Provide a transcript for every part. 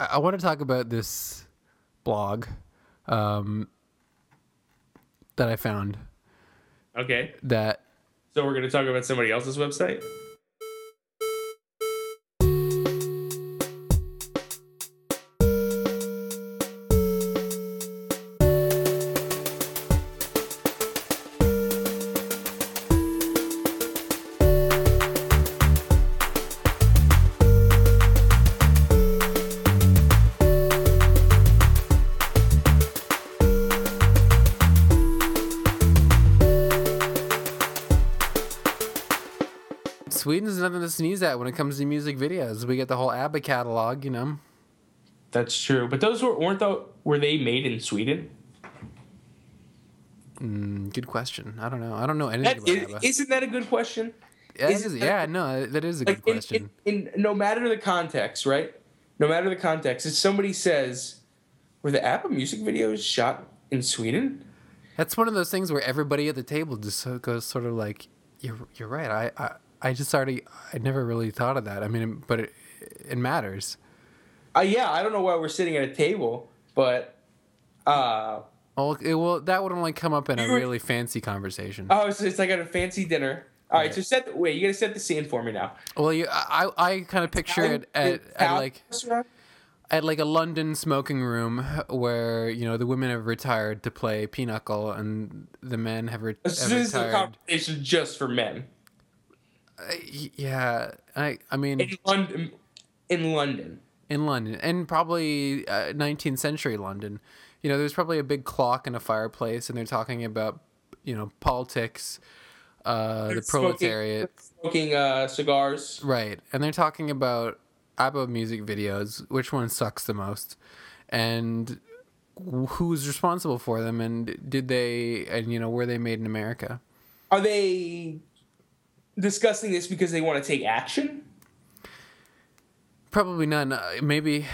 I, I want to talk about this blog um, that I found Okay. that So we're gonna talk about somebody else's website. Sneeze at when it comes to music videos. We get the whole ABBA catalog, you know. That's true. But those were weren't the were they made in Sweden? Mm, good question. I don't know. I don't know anything That, about ABBA. is, isn't that a good question? Yeah, is- that- yeah, no, that is a good in, question. in, in no matter the context, right? No matter the context, if somebody says, "Were the ABBA music videos shot in Sweden?" That's one of those things where everybody at the table just goes sort of like, "You're you're right." I I, I just already I never really thought of that. I mean, but it, it matters. Uh, yeah, I don't know why we're sitting at a table, but uh, Well, it, that would only come up in a really fancy conversation. oh, it's, it's like at a fancy dinner. All right, Right. so set the, wait. You gotta set the scene for me now. Well, you, I I kind of picture it at, at like restaurant? at like a London smoking room where you know the women have retired to play pinochle and the men have, re- This is a retired. conversation just for men yeah, I I mean in London. In London, in London and probably uh, 19th century London. You know, there's probably a big clock and a fireplace, and they're talking about you know politics, uh, the Smoking- proletariat, smoking uh, cigars. right? And they're talking about ABBA music videos, which one sucks the most, and who's responsible for them, and did they, and you know, were they made in America? Are they discussing this because they want to take action? Probably none. Uh, maybe,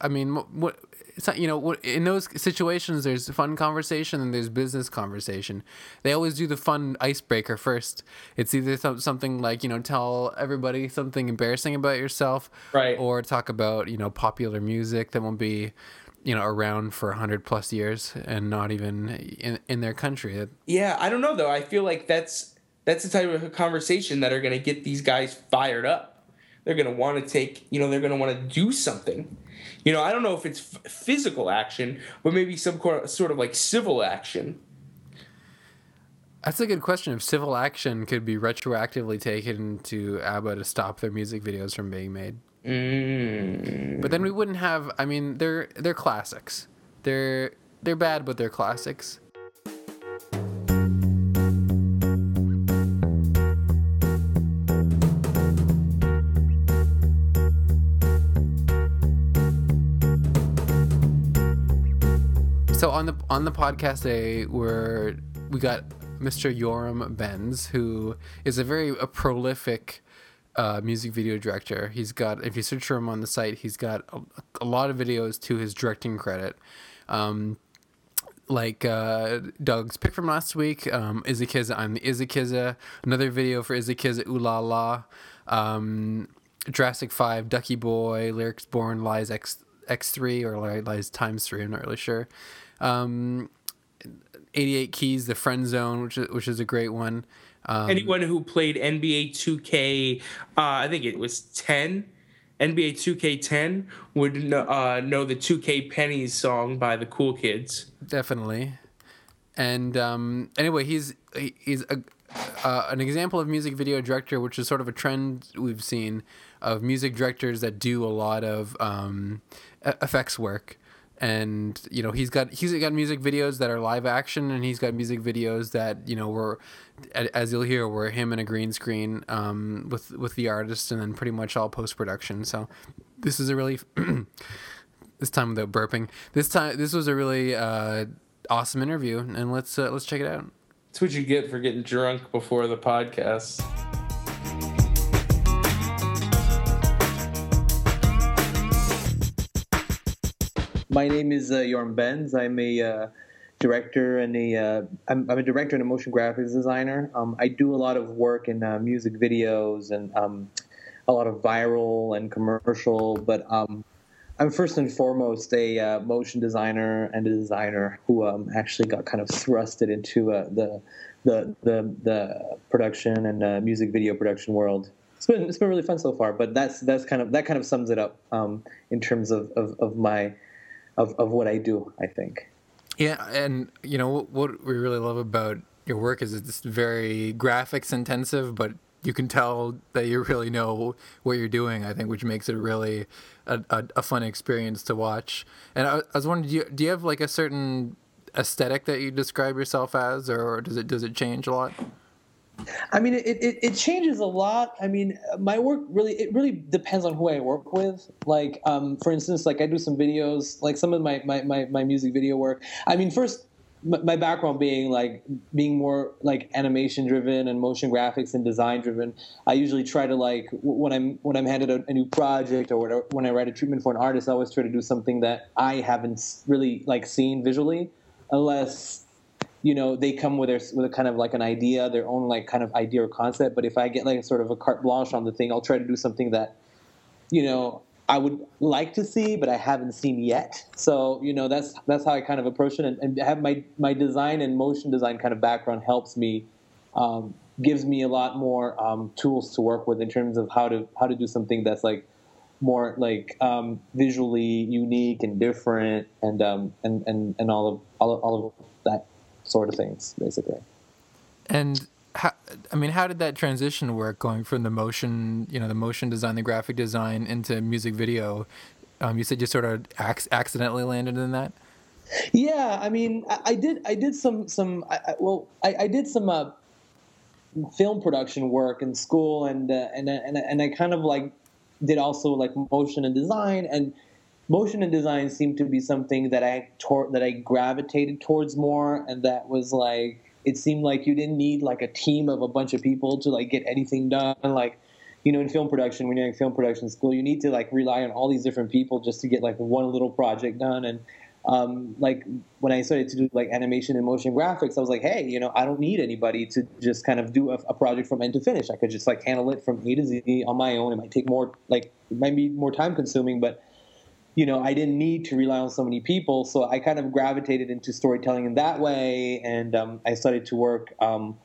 I mean, what it's not. You know, what in those situations, there's fun conversation and there's business conversation. They always do the fun icebreaker first. It's either some, something like you know, tell everybody something embarrassing about yourself, Right. Or talk about you know popular music that won't be, you know, around for a hundred plus years and not even in in their country. Yeah, I don't know though. I feel like that's that's the type of conversation that are going to get these guys fired up. They're going to want to take, you know, they're going to want to do something. You know, I don't know if it's f- physical action, but maybe some sort of like civil action. That's a good question. If civil action could be retroactively taken to ABBA to stop their music videos from being made. Mm. But then we wouldn't have. I mean, they're they're classics. They're they're bad, but they're classics. So on the on the podcast today, we're we got Mr. Yoram Benz, who is a very a prolific uh, music video director. He's got, if you search for him on the site, he's got a, a lot of videos to his directing credit. Um, like uh, Doug's pick from last week, um, Izza Kizza, I'm the Izza Kizza. Another video for Izza Kizza, Ooh La La. Um, Jurassic 5, Ducky Boy, Lyrics Born, Lies X, X3, or Li- Lies Times 3, I'm not really sure. Um, 88 Keys, The Friend Zone, which is, which is a great one. Um, Anyone who played NBA 2K, uh, I think it was 10, NBA 2K10 would know, uh, know the 2K Pennies song by the Cool Kids. definitely. And um, anyway, he's he's a, uh, an example of music video director, which is sort of a trend we've seen of music directors that do a lot of um, effects work. And you know he's got he's got music videos that are live action, and he's got music videos that you know were, as you'll hear, were him in a green screen um, with with the artist, and then pretty much all post production. So this is a really this time without burping. This time, this was a really uh, awesome interview, and let's uh, let's check it out. That's what you get for getting drunk before the podcast. My name is uh, Jorn Benz. I'm a uh, director and a uh, I'm, I'm a director and a motion graphics designer. Um, I do a lot of work in uh, music videos and um, a lot of viral and commercial. But um, I'm first and foremost a uh, motion designer and a designer who um, actually got kind of thrusted into uh, the, the the the production and uh, music video production world. It's been it's been really fun so far, but that's that's kind of that kind of sums it up um, in terms of, of, of my of, of what I do. I think. Yeah, and you know what we really love about your work is it's very graphics intensive, but you can tell that you really know what you're doing. I think, which makes it really a, a, a fun experience to watch. And I, I was wondering, do you, do you have like a certain aesthetic that you describe yourself as, or does it does it change a lot? I mean, it, it, it, changes a lot. I mean, my work really it really depends on who I work with. Like, um, for instance, like I do some videos, like some of my, my, my, my music video work. I mean, first my background being like being more like animation driven and motion graphics and design driven i usually try to like when i'm when i'm handed a, a, new project or whatever, when i write a treatment for an artist i always try to do something that i haven't really like seen visually unless you know they come with their with a kind of like an idea their own like kind of idea or concept but if i get like sort of a carte blanche on the thing i'll try to do something that you know I would like to see, but I haven't seen yet. So you know that's that's how I kind of approach it, and, and have my my design and motion design kind of background helps me, um, gives me a lot more um, tools to work with in terms of how to how to do something that's like more like um, visually unique and different, and um, and and and all of all of, all of sort of things, basically. And how, I mean, how did that transition work going from the motion, you know, the motion design, the graphic design into music video? Um, you said you sort of ac- accidentally landed in that. Yeah, I mean, I, I did. I did some some. I, well, I, I, did some uh, film production work in school, and uh, and and and I kind of like did also like motion and design and motion and design seemed to be something that I tor- that I gravitated towards more, and that was like it seemed like you didn't need like a team of a bunch of people to like get anything done. Like, you know, in film production, when you're in film production school, you need to like rely on all these different people just to get like one little project done. And um, like when I started to do like animation and motion graphics, I was like, hey, you know, I don't need anybody to just kind of do a, a project from end to finish. I could just like handle it from A to Z on my own. It might take more, like, it might be more time consuming, but you know, I didn't need to rely on so many people, so I kind of gravitated into storytelling in that way, and um, I started to work, um,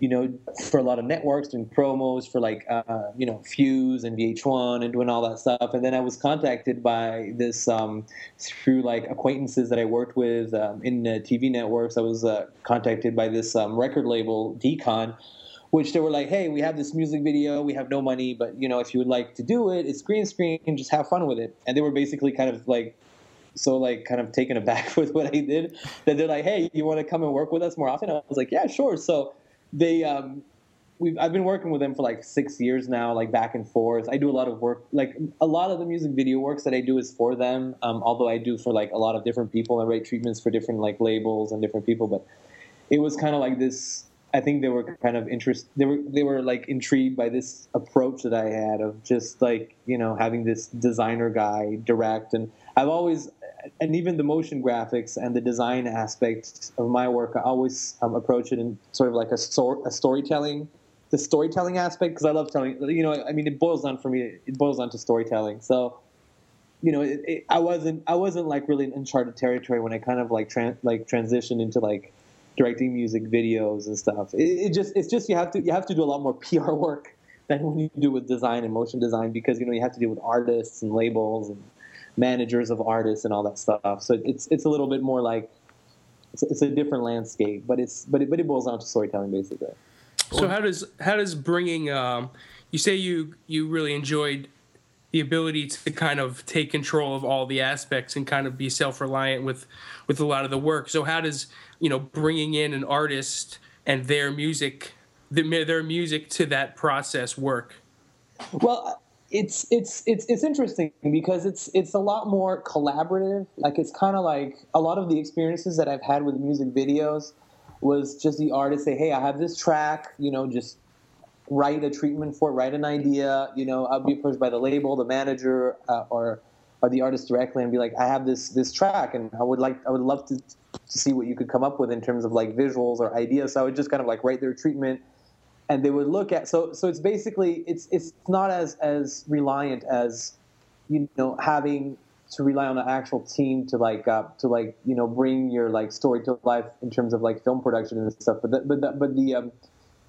you know, for a lot of networks, doing promos for like, uh, you know, Fuse and VH1 and doing all that stuff, and then I was contacted by this um, through like acquaintances that I worked with um, in uh, TV networks. I was uh, contacted by this um, record label, Decon which they were like, "Hey, we have this music video. We have no money, but you know, if you would like to do it, it's green screen. Just have fun with it." And they were basically kind of like, so like kind of taken aback with what I did. That they're like, "Hey, you want to come and work with us more often?" I was like, "Yeah, sure." So they, um, we've I've been working with them for like six years now, like back and forth. I do a lot of work, like a lot of the music video works that I do is for them. Um, although I do for like a lot of different people. I write treatments for different like labels and different people, but it was kind of like this I think they were kind of interest. They were they were like intrigued by this approach that I had of just like you know having this designer guy direct, and I've always and even the motion graphics and the design aspects of my work, I always um, approach it in sort of like a, stor- a storytelling, the storytelling aspect because I love telling. You know, I mean, it boils down for me. It boils down to storytelling. So, you know, it, it, I wasn't I wasn't like really in uncharted territory when I kind of like like transitioned into like directing music videos and stuff. It, it, just it's just you have to you have to do a lot more PR work than when you do with design and motion design because you know you have to deal with artists and labels and managers of artists and all that stuff. So it's it's a little bit more like it's, it's a different landscape, but it's but it, but it boils down to storytelling basically. So how does how does bringing um, you say you you really enjoyed the ability to kind of take control of all the aspects and kind of be self-reliant with with a lot of the work. So how does you know bringing in an artist and their music their music to that process work? Well, it's it's it's it's interesting because it's it's a lot more collaborative. Like it's kind of like a lot of the experiences that I've had with music videos was just the artist say, "Hey, I have this track, you know, just write a treatment for it, write an idea. You know, I'll be approached by the label, the manager, uh, or or the artist directly, and be like, I have this this track, and I would like I would love to, to see what you could come up with in terms of like visuals or ideas. So I would just kind of like write their treatment, and they would look at. So so it's basically it's it's not as as reliant as you know having to rely on an actual team to like uh, to like you know bring your like story to life in terms of like film production and stuff. But the, but the, but the um,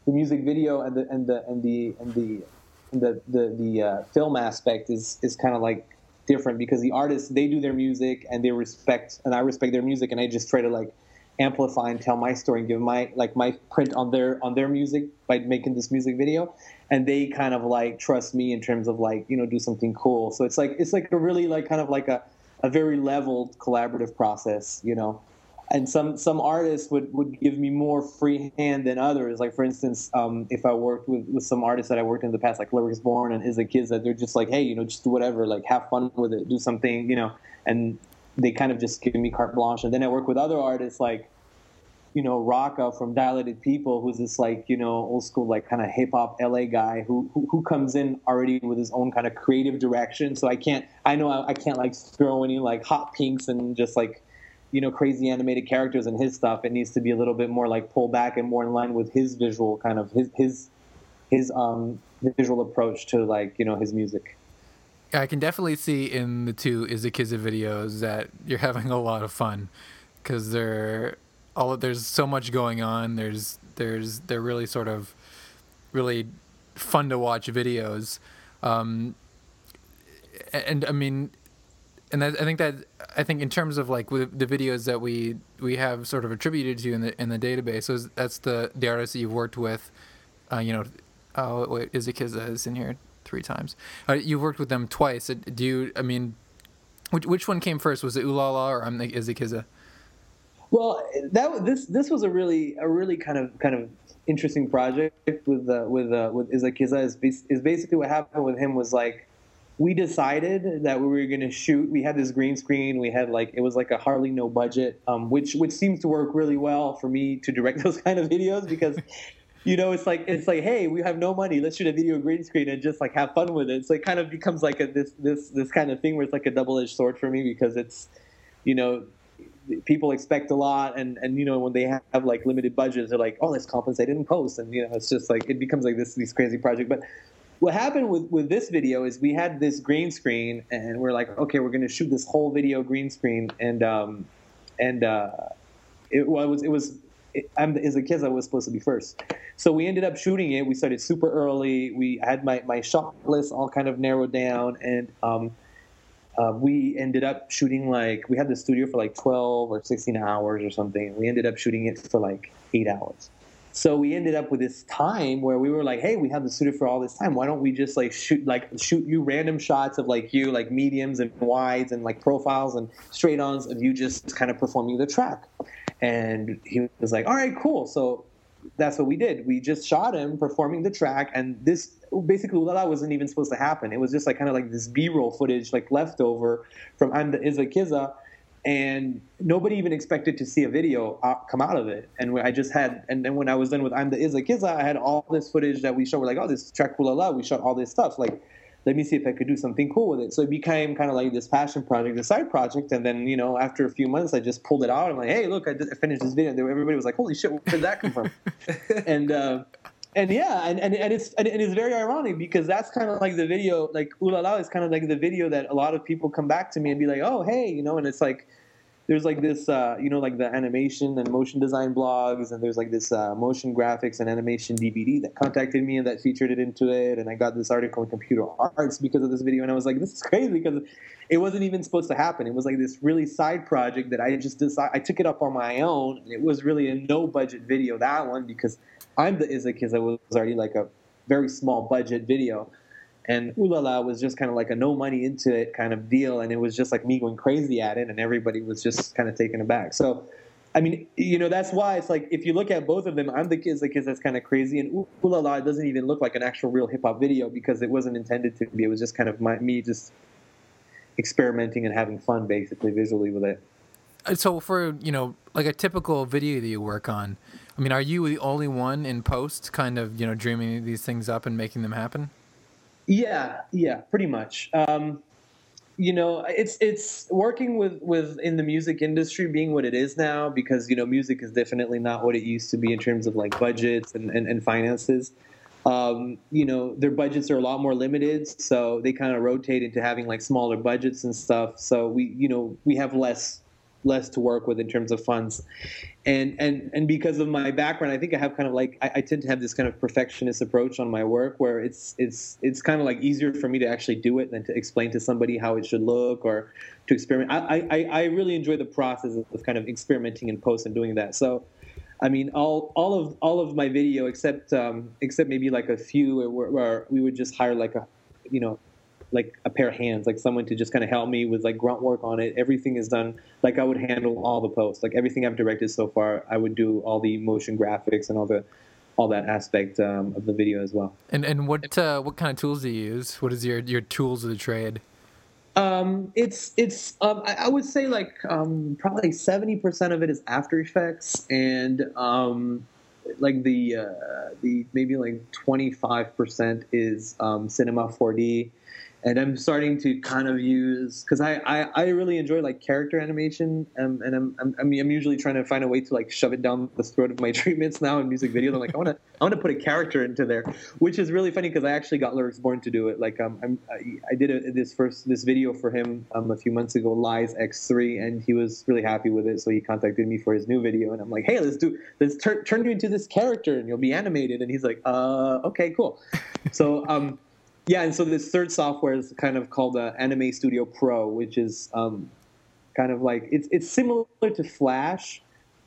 the music video and the and the and the and the and the the, the uh, film aspect is is kind of like different because the artists they do their music and they respect and I respect their music and I just try to like amplify and tell my story and give my like my print on their on their music by making this music video. And they kind of like trust me in terms of like you know do something cool. So it's like it's like a really like kind of like a, a very leveled collaborative process you know and some some artists would, would give me more free hand than others. Like for instance, um, if I worked with, with some artists that I worked in the past, like Lyrics Born and Is Kids, that they're just like, hey, you know, just do whatever, like have fun with it, do something, you know, and they kind of just give me carte blanche. And then I work with other artists like, you know, Rakaa from Dilated People, who's this like, you know, old school, like kind of hip hop LA guy who, who, who comes in already with his own kind of creative direction. So I can't, I know I, I can't like throw any like hot pinks and just like, you know, crazy animated characters in his stuff. It needs to be a little bit more like pull back and more in line with his visual kind of his, his, his, um, visual approach to like, you know, his music. I can definitely see in the two Izza Kizza videos that you're having a lot of fun because they're all there's so much going on. There's there's they're really sort of really fun to watch videos, um, and I mean, and I think that I think in terms of like the videos that we we have sort of attributed to in the in the database, so that's the the artists that you've worked with, uh, you know, oh wait, Izza Kizza is in here three times. Uh, you worked with them twice. Uh, do you? I mean, which which one came first? Was it Ooh La La or I'm um, Izza Kizza? Well, that this this was a really a really kind of kind of interesting project with uh, with uh, with Izza Kizza. Is, is basically what happened with him was like we decided that we were going to shoot. We had this green screen. We had like it was like a hardly no budget, um, which which seems to work really well for me to direct those kind of videos because you know, it's like it's like, hey, we have no money. Let's shoot a video green screen and just like have fun with it. So it kind of becomes like a this this this kind of thing where it's like a double edged sword for me because it's, you know, people expect a lot and and you know when they have like limited budgets, they're like, oh, let's compensate in post, and you know, it's just like it becomes like this these crazy project. But what happened with with this video is we had this green screen and we're like, okay, we're going to shoot this whole video green screen and um and uh it was it was I'm as a kid I was supposed to be first. So we ended up shooting it. We started super early. We had my my shot list all kind of narrowed down, and um, uh, we ended up shooting like we had the studio for like 12 or 16 hours or something. We ended up shooting it for like eight hours. So we ended up with this time where we were like, "Hey, we have the studio for all this time. Why don't we just like shoot like shoot you random shots of like you, like mediums and wides and like profiles and straight ons of you just kind of performing the track?" And he was like, "All right, cool." So that's what we did. We just shot him performing the track, and this basically that wasn't even supposed to happen. It was just like kind of like this B-roll footage, like leftover from I'm the Izza Kizza, and nobody even expected to see a video come out of it. And I just had, and then when I was done with I'm the Izza Kizza, I had all this footage that we showed. We're like, oh, this track Kulala, we shot all this stuff. Like, let me see if I could do something cool with it. So it became kind of like this passion project, a side project. And then, you know, after a few months, I just pulled it out. I'm like, hey, look, I, I finished this video. Everybody was like, holy shit, where did that come from? and, uh, and yeah, and, and, and it's and it's very ironic because that's kind of like the video, like Ooh La La is kind of like the video that a lot of people come back to me and be like, oh, hey, you know, and it's like, there's like this, uh, you know, like the animation and motion design blogs, and there's like this uh, motion graphics and animation DVD that contacted me and that featured it into it, and I got this article in Computer Arts because of this video, and I was like, this is crazy because it wasn't even supposed to happen. It was like this really side project that I just decided I took it up on my own. And it was really a no budget video that one because I'm the Izza Kizza was already like a very small budget video and Ooh La La was just kind of like a no money into it kind of deal, and it was just like me going crazy at it, and everybody was just kind of taken aback. So, I mean, you know, that's why it's like if you look at both of them, I'm the kids, the that's kind of crazy, and Ooh La La doesn't even look like an actual real hip hop video because it wasn't intended to be. It was just kind of my, me just experimenting and having fun, basically visually with it. Uh, so for you know, like a typical video that you work on, I mean, are you the only one in post, kind of you know, dreaming these things up and making them happen? Yeah, yeah, pretty much. Um, you know, it's it's working with with in the music industry being what it is now because you know music is definitely not what it used to be in terms of like budgets and and, and finances. um, you know, their budgets are a lot more limited, so they kind of rotate into having like smaller budgets and stuff. So we, you know, we have less less to work with in terms of funds. And and and because of my background i think i have kind of like I, I, tend to have this kind of perfectionist approach on my work where it's it's it's kind of like easier for me to actually do it than to explain to somebody how it should look or to experiment. I i, I really enjoy the process of kind of experimenting in post and doing that. So I mean, all all of all of my video, except um, except maybe like a few where, where we would just hire like a, you know, like a pair of hands, like someone to just kind of help me with like grunt work on it. Everything is done like I would handle all the posts, like everything I've directed so far. I would do all the motion graphics and all the all that aspect um, of the video as well. And and what uh, what kind of tools do you use? What is your your tools of the trade? Um, it's it's um, I, I, would say like um, probably seventy percent of it is After Effects, and um, like the uh, the maybe like twenty five percent is um, Cinema 4D and I'm starting to kind of use because I, I, I really enjoy like character animation um, and I'm, I'm I'm usually trying to find a way to like shove it down the throat of my treatments now in music videos. I'm like I want to I want to put a character into there, which is really funny because I actually got Lyrics Born to do it. Like um I'm, I, I did a, this first this video for him um, a few months ago, Lies X3, and he was really happy with it. So he contacted me for his new video, and I'm like, hey, let's do let's turn turn you into this character, and you'll be animated. And he's like, uh, okay, cool. so um yeah, and so this third software is kind of called uh, Anime Studio Pro, which is um, kind of like it's it's similar to Flash,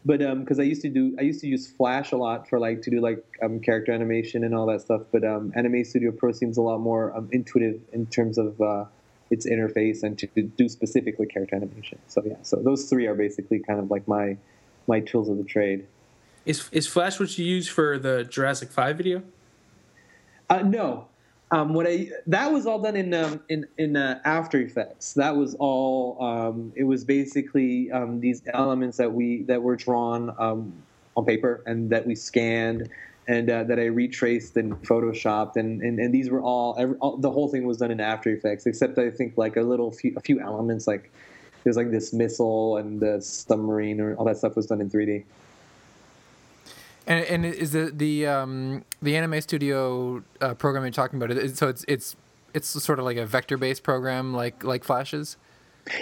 but because um, I used to do I used to use Flash a lot for like to do like um, character animation and all that stuff. But um, Anime Studio Pro seems a lot more um, intuitive in terms of uh, its interface and to do specifically character animation. So yeah, so those three are basically kind of like my my tools of the trade. Is is Flash what you use for the Jurassic Five video? Uh, no, um, what I that was all done in um, in in uh, After Effects. That was all. Um, it was basically um, these elements that we that were drawn um, on paper and that we scanned and uh, that I retraced and photoshopped and, and, and these were all, every, all, the whole thing was done in After Effects except I think like a little few a few elements like there's like this missile and the submarine or all that stuff was done in 3D. And, and is the the um, the Anime Studio uh, program you're talking about? So it's it's it's sort of like a vector based program, like like Flashes.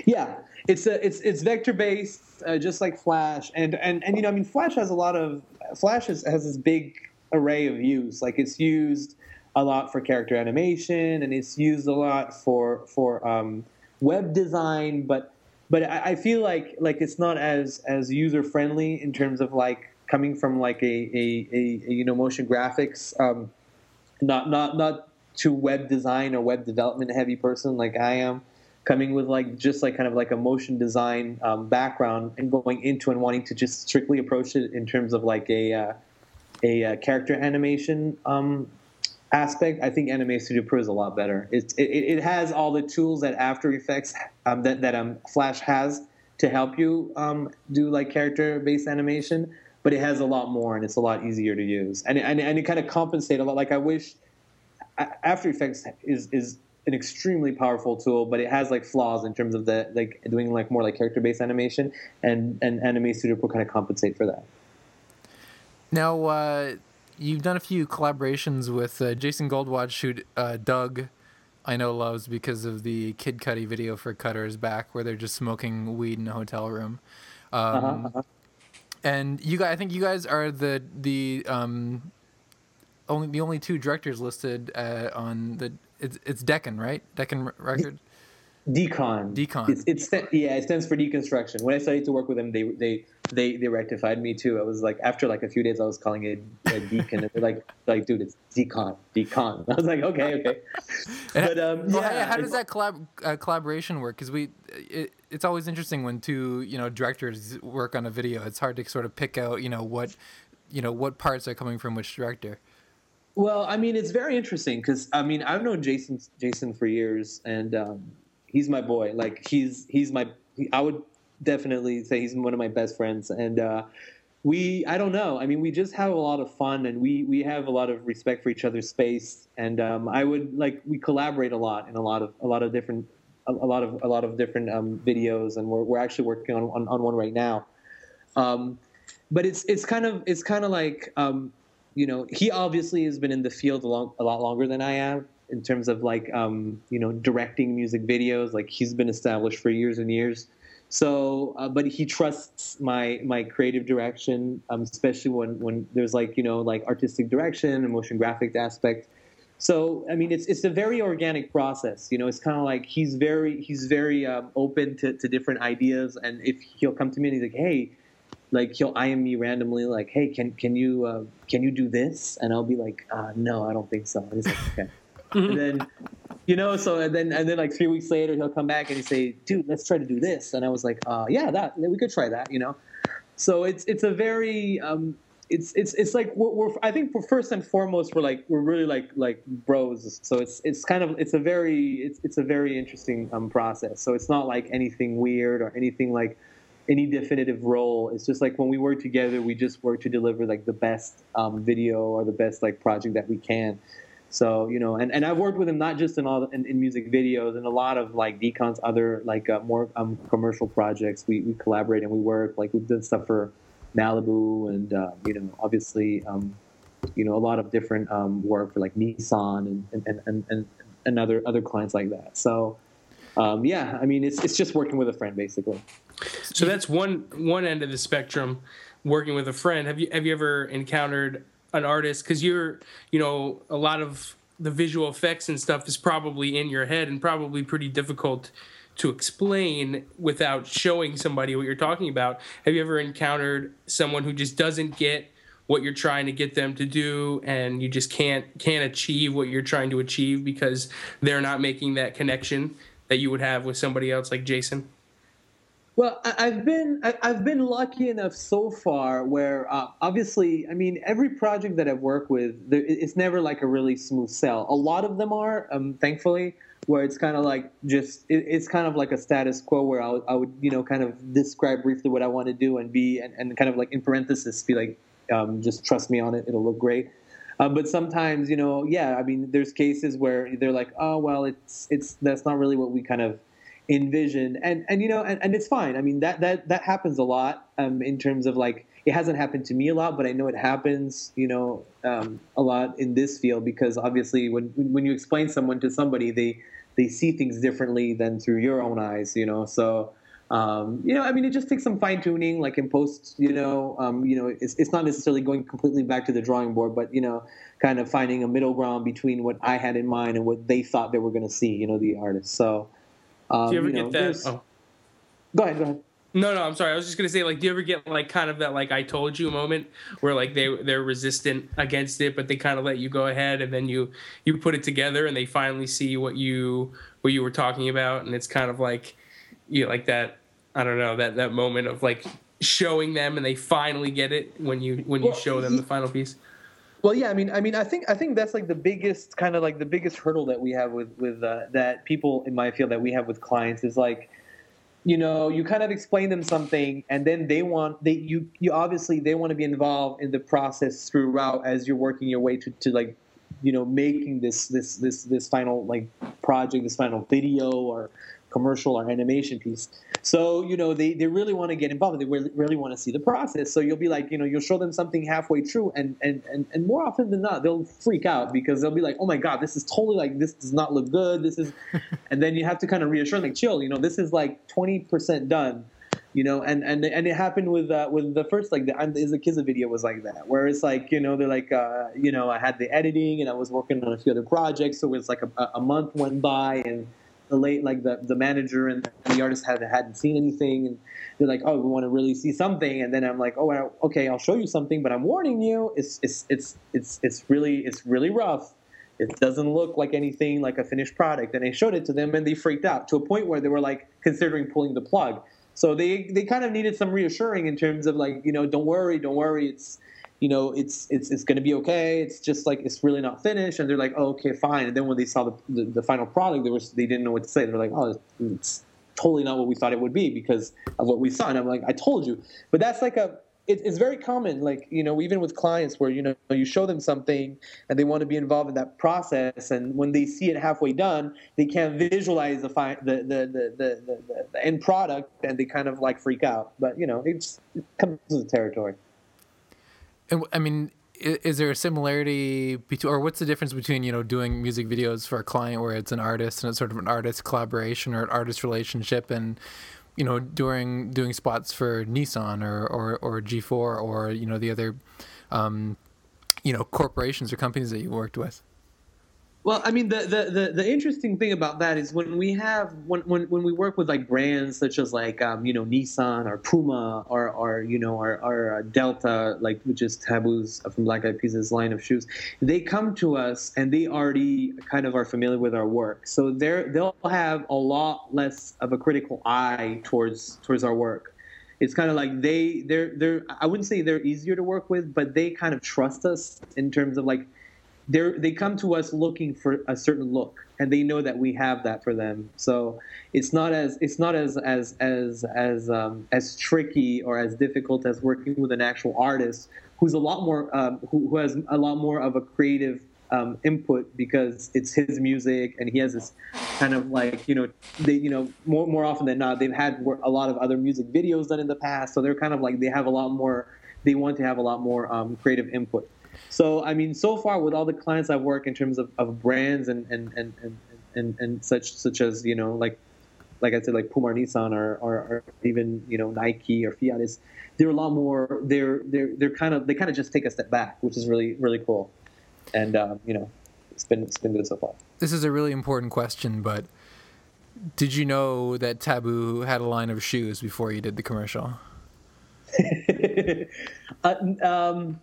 Yeah, it's a, it's it's vector based, uh, just like Flash, and and and you know, I mean, Flash has a lot of Flash has, has this big array of use. Like it's used a lot for character animation, and it's used a lot for for um, web design, but but I, I feel like like it's not as as user friendly in terms of like coming from like a, a, a, a you know motion graphics, um, not not not to web design or web development heavy person like I am, coming with like just like kind of like a motion design um, background and going into and wanting to just strictly approach it in terms of like a uh, a, uh, character animation um, aspect. I think Anime Studio Pro is a lot better. It, it, it has all the tools that After Effects um, that that um, Flash has to help you um, do like character based animation but it has a lot more and it's a lot easier to use. And and, and it kind of compensate a lot. Like I wish After Effects is is an extremely powerful tool, but it has like flaws in terms of the like doing like more like character based animation, and and Anime Studio Pro kind of compensate for that. Now, uh, you've done a few collaborations with uh, Jason Goldwatch, who uh, Doug, I know loves because of the Kid Cudi video for Cutter's Back, where they're just smoking weed in a hotel room. Um, uh-huh, uh-huh and you guys, I think you guys are the the um, only the only two directors listed uh, on the it's it's Deccan right Deccan Record. Decon. Decon. It's, it's yeah, it stands for deconstruction. When I started to work with them, they they they they rectified me too. I was like, after like a few days, I was calling it a deacon, and they're like, like, dude, it's decon, decon. I was like, okay, okay. but um, well, yeah, how, how does that collab uh, collaboration work? Because we, it, it's always interesting when two you know directors work on a video. It's hard to sort of pick out you know what, you know what parts are coming from which director. Well, I mean, it's very interesting because I mean, I've known Jason Jason for years, and um, he's my boy. Like he's he's my I would definitely say he's one of my best friends, and uh, we I don't know. I mean, we just have a lot of fun, and we we have a lot of respect for each other's space, and um, I would like we collaborate a lot in a lot of a lot of different a, lot of a lot of different um, videos, and we're we're actually working on on, on one right now. Um, but it's it's kind of it's kind of like um, you know, he obviously has been in the field a, long, a lot longer than I have in terms of like, um, you know, directing music videos. Like he's been established for years and years. So, uh, but he trusts my my creative direction, um, especially when when there's like you know like artistic direction and motion graphic aspect. So, I mean, it's it's a very organic process. You know, it's kind of like he's very he's very um, open to, to different ideas, and if he'll come to me and he's like, hey, like he'll IM me randomly, like, hey, can can you uh, can you do this? And I'll be like, uh, no, I don't think so. And he's like, okay. and then you know so and then and then like three weeks later he'll come back and he say dude let's try to do this and i was like uh, yeah that we could try that you know so it's it's a very um, it's it's it's like we're, we're, I think we're first and foremost we're like we're really like like bros. So it's it's kind of it's a very it's it's a very interesting um, process. So it's not like anything weird or anything like any definitive role. It's just like when we work together, we just work to deliver like the best um, video or the best like project that we can. So you know, and, and I've worked with him not just in all in, in music videos and a lot of like Decon's other like uh, more um, commercial projects. We we collaborate and we work like we've done stuff for Malibu and uh, you know obviously um, you know a lot of different um, work for like Nissan and and, and, and, and other other clients like that. So um, yeah, I mean it's it's just working with a friend basically. So that's one one end of the spectrum, working with a friend. Have you have you ever encountered an artist because you're you know a lot of the visual effects and stuff is probably in your head and probably pretty difficult to explain without showing somebody what you're talking about. Have you ever encountered someone who just doesn't get what you're trying to get them to do and you just can't can't achieve what you're trying to achieve because they're not making that connection that you would have with somebody else like Jason? Well, I've been I've been lucky enough so far where uh, obviously I mean every project that I've worked with it's never like a really smooth sell. A lot of them are, um, thankfully, where it's kind of like just it, it's kind of like a status quo where I would, I would you know kind of describe briefly what I want to do and be and, and kind of like in parenthesis be like um, just trust me on it it'll look great. Uh, but sometimes you know yeah I mean there's cases where they're like oh well it's it's that's not really what we kind of envision and and you know and, and it's fine i mean that that that happens a lot um, in terms of like it hasn't happened to me a lot but i know it happens you know um, a lot in this field because obviously when when you explain someone to somebody they they see things differently than through your own eyes you know so um, you know, I mean, it just takes some fine tuning, like in post. You know, um, you know, it's, it's not necessarily going completely back to the drawing board, but you know, kind of finding a middle ground between what I had in mind and what they thought they were going to see. You know, the artist. So, um, do you ever you know, get that? Oh. Go ahead. Go ahead. No, no, I'm sorry. I was just gonna say, like, do you ever get like kind of that like I told you moment where like they they're resistant against it, but they kind of let you go ahead, and then you you put it together, and they finally see what you what you were talking about, and it's kind of like you know, like that. I don't know that that moment of like showing them, and they finally get it when you when you well, show them the final piece. Well, yeah, I mean, I mean, I think I think that's like the biggest kind of like the biggest hurdle that we have with with uh, that people in my field that we have with clients is like, you know, you kind of explain them something, and then they want they you you obviously they want to be involved in the process throughout as you're working your way to to like, you know, making this this this this final like project, this final video or commercial or animation piece. So, you know, they, they really want to get involved. They really, really want to see the process. So you'll be like, you know, you'll show them something halfway through and, and, and, and more often than not, they'll freak out because they'll be like, oh my God, this is totally like, this does not look good. This is, and then you have to kind of reassure them, like, chill, you know, this is like 20% done you know and and and it happened with uh, with the first like the Izza Kizza video was like that where it's like you know they're like uh, you know i had the editing and i was working on a few other projects so it's like a, a month went by and the late like the, the manager and the artist had, hadn't seen anything and they're like oh we want to really see something and then i'm like oh okay i'll show you something but i'm warning you it's it's it's it's, it's really it's really rough. It doesn't look like anything like a finished product and i showed it to them and they freaked out to a point where they were like considering pulling the plug. So they they kind of needed some reassuring in terms of like you know don't worry don't worry it's you know, it's it's it's going to be okay. It's just like it's really not finished, and they're like, oh, okay, fine. And then when they saw the the, the final product, they were they didn't know what to say. They're like, oh, it's, totally not what we thought it would be because of what we saw. And I'm like, I told you. But that's like a it, it's very common, like you know, even with clients where you know you show them something and they want to be involved in that process, and when they see it halfway done, they can't visualize the fi- the, the, the, the, the, the end product, and they kind of like freak out. But you know, it's, it comes with the territory. And I mean, is there a similarity between, or what's the difference between you know doing music videos for a client where it's an artist and it's sort of an artist collaboration or an artist relationship, and you know doing doing spots for Nissan or or, or G4 or you know the other um, you know corporations or companies that you worked with? Well, I mean, the, the, the, the, interesting thing about that is when we have when, when, when we work with like brands such as like um, you know Nissan or Puma or or you know or, or uh, Delta, like which is Taboo's from Black Eyed Peas' line of shoes, they come to us and they already kind of are familiar with our work, so they're they'll have a lot less of a critical eye towards towards our work. It's kind of like they they're they're I wouldn't say they're easier to work with, but they kind of trust us in terms of like they they come to us looking for a certain look and they know that we have that for them. So it's not as it's not as as as as um, as tricky or as difficult as working with an actual artist who's a lot more um, who, who has a lot more of a creative um, input because it's his music and he has this kind of like you know they you know more more often than not they've had a lot of other music videos done in the past. So they're kind of like they have a lot more they want to have a lot more um, creative input so I mean, so far with all the clients I work in terms of, of brands and and, and, and, and, and such such as you know like like I said like Puma or Nissan or, or, or even you know Nike or Fiat is they're a lot more they're they're they're kind of they kind of just take a step back, which is really really cool, and um, you know it's been it's been good so far. This is a really important question, but did you know that Taboo had a line of shoes before you did the commercial? uh, um,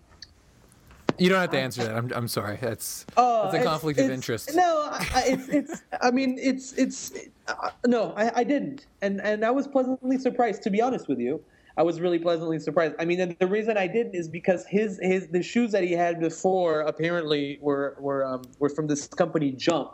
you don't have to answer that. I'm, I'm sorry. That's oh, that's a conflict it's, of interest. No, I, it's it's. I mean, it's it's. Uh, no, I, I didn't, and and I was pleasantly surprised. To be honest with you, I was really pleasantly surprised. I mean, the reason I didn't is because his his the shoes that he had before apparently were were um, were from this company Jump,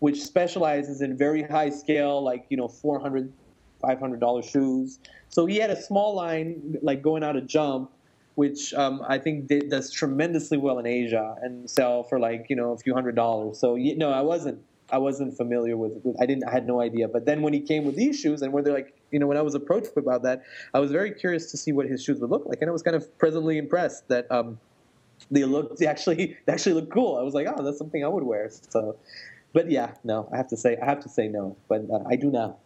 which specializes in very high scale, like you know, 400 500 dollar shoes. So he had a small line like going out of Jump which um, I think did, does tremendously well in Asia and sell for like you know a few hundred dollars. So you no, I wasn't I wasn't familiar with, with, I didn't I had no idea. But then when he came with these shoes and where they're like you know when I was approached about that, I was very curious to see what his shoes would look like, and I was kind of pleasantly impressed that um, they looked they actually they actually looked cool. I was like, oh, that's something I would wear. So, but yeah, no, I have to say I have to say no, but uh, I do now.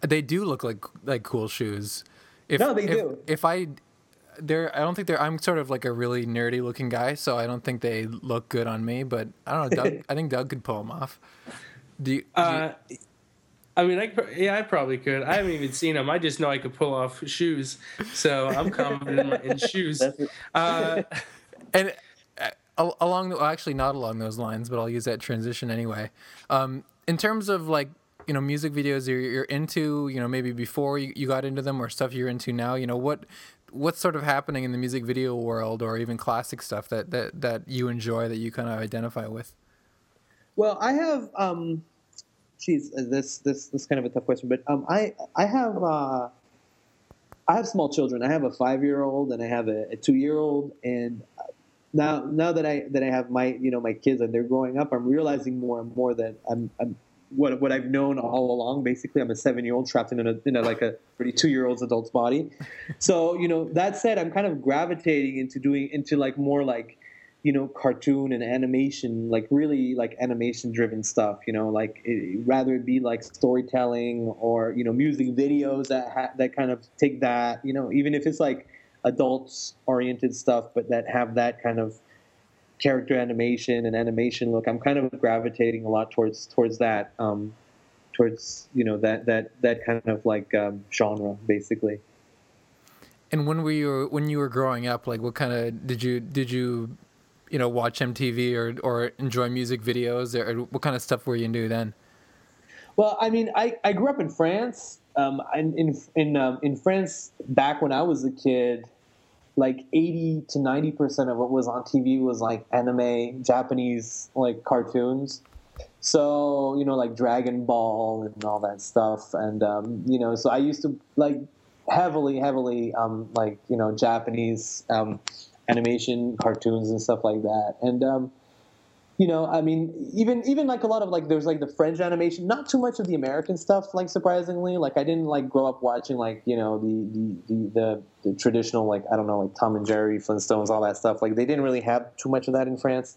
They do look like like cool shoes. If, no, they if, do. If I they're I don't think they're I'm sort of like a really nerdy looking guy, so I don't think they look good on me. But I don't know. Doug, I think Doug could pull them off. Do you? Do uh, you... I mean, I yeah, I probably could. I haven't even seen them. I just know I could pull off shoes, so I'm confident in, my, in shoes. Uh, and uh, along, the, well, actually, not along those lines, but I'll use that transition anyway. Um, in terms of like you know music videos you're, you're into, you know maybe before you, you got into them or stuff you're into now, you know what what's sort of happening in the music video world or even classic stuff that that that you enjoy that you kind of identify with? Well i have um geez this this this kind of a tough question but um i i have uh i have small children. I have a five year old and i have a, a two year old and now now that i that i have my you know my kids and they're growing up i'm realizing more and more that i'm i'm what what I've known all along. Basically, I'm a seven year old trapped in a in a like a 32 year old's adult's body. So you know that said, I'm kind of gravitating into doing into like more like you know cartoon and animation, like really like animation driven stuff. You know, like it, rather it be like storytelling or you know music videos that ha- that kind of take that. You know, even if it's like adults oriented stuff, but that have that kind of character animation and animation look, I'm kind of gravitating a lot towards towards that, um, towards you know that that that kind of like um, genre basically. And when were you when you were growing up, like what kind of did you did you you know watch MTV or or enjoy music videos or what kind of stuff were you into then? Well, I mean, I, I grew up in France. Um, in in in, um, in France back when I was a kid like 80 to 90 percent of what was on TV was like anime, Japanese like cartoons. So you know, like Dragon Ball and all that stuff, and um, you know, so I used to like heavily, heavily um, like you know Japanese um, animation cartoons and stuff like that, and um, you know, I mean, even even like a lot of like there's like the French animation, not too much of the American stuff. Like surprisingly, like I didn't like grow up watching like you know the the the, the, the traditional like I don't know like Tom and Jerry, Flintstones, all that stuff. Like they didn't really have too much of that in France.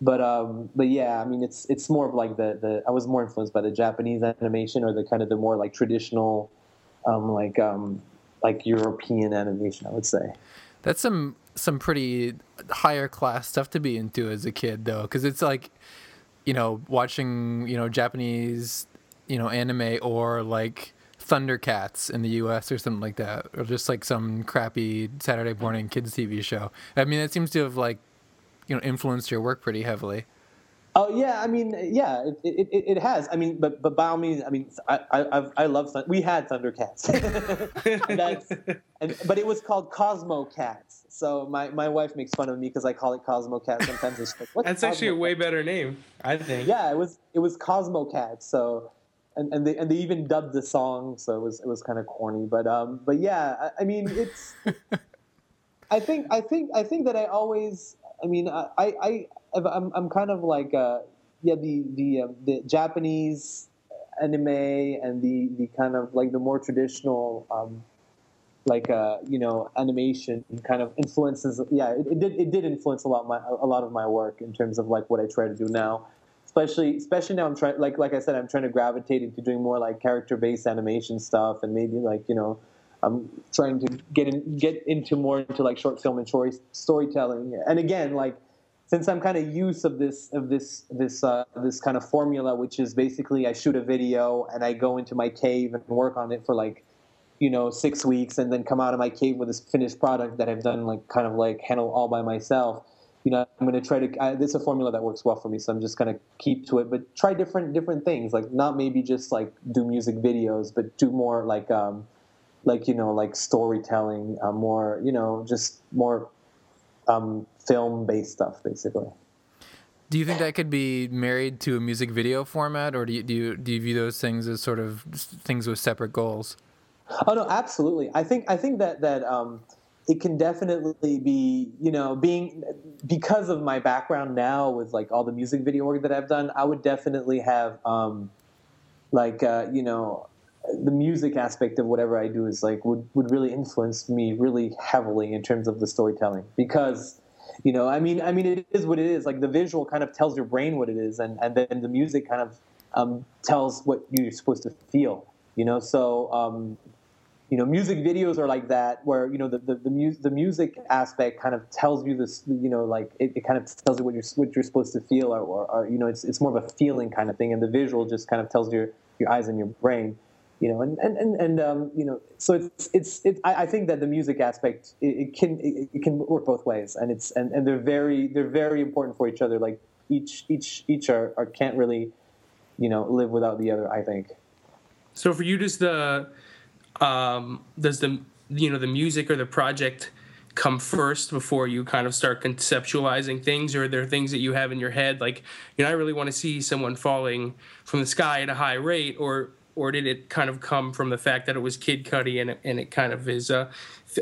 But um, but yeah, I mean, it's it's more of like the the I was more influenced by the Japanese animation or the kind of the more like traditional, um, like um, like European animation. I would say. That's some some pretty higher class stuff to be into as a kid though because it's like you know watching you know japanese you know anime or like thundercats in the us or something like that or just like some crappy saturday mm-hmm. morning kids tv show i mean it seems to have like you know influenced your work pretty heavily Oh yeah, I mean, yeah, it, it, it, has. I mean, but but by all means, I mean, I I, I love we had Thundercats, and, but it was called Cosmo Cats. So my, my wife makes fun of me because I call it Cosmo Cat. Sometimes it's like, that's Cosmo actually a way better name, I think. Yeah, it was it was Cosmo Cat. So and, and they and they even dubbed the song, so it was it was kind of corny. But um, but yeah, I, I mean, it's. I think I think I think that I always. I mean, I I I'm I'm kind of like uh, yeah the the um, the Japanese anime and the the kind of like the more traditional um, like uh, you know animation kind of influences yeah it, it, did it did influence a lot my a lot of my work in terms of like what I try to do now. Especially especially now I'm trying like like I said I'm trying to gravitate into doing more like character based animation stuff and maybe like you know I'm trying to get in get into more into like short film and story, storytelling. And again like since I'm kind of used of this of this this uh, this kind of formula, which is basically I shoot a video and I go into my cave and work on it for like you know six weeks and then come out of my cave with this finished product that I've done like kind of like handle all by myself. You know, I'm going to try to. I, this is a formula that works well for me, so I'm just going to keep to it. But try different different things, like not maybe just like do music videos, but do more like um, like you know like storytelling, uh, more you know just more um, film based stuff, basically. Do you think that could be married to a music video format, or do you, do you do you view those things as sort of things with separate goals? Oh no, absolutely. I think I think that that um, it can definitely be you know being because of my background now with like all the music video work that I've done. I would definitely have um, like uh, you know the music aspect of whatever I do is like would would really influence me really heavily in terms of the storytelling because you know i mean i mean it is what it is like the visual kind of tells your brain what it is and and then the music kind of um, tells what you're supposed to feel you know so um, you know music videos are like that where you know the the, the, mu- the music aspect kind of tells you this you know like it, it, kind of tells you what you're what you're supposed to feel or, or, or, you know it's, it's more of a feeling kind of thing and the visual just kind of tells your your eyes and your brain you know, and and and, and um, you know, so it's it's it, I, I, think that the music aspect it, it can it, can work both ways, and it's and, and they're very they're very important for each other. Like each each each are, are can't really, you know, live without the other. I think. So for you, does the um, does the you know the music or the project come first before you kind of start conceptualizing things or are there things that you have in your head like you know i really want to see someone falling from the sky at a high rate or or did it kind of come from the fact that it was Kid Cudi and it, and it kind of is a,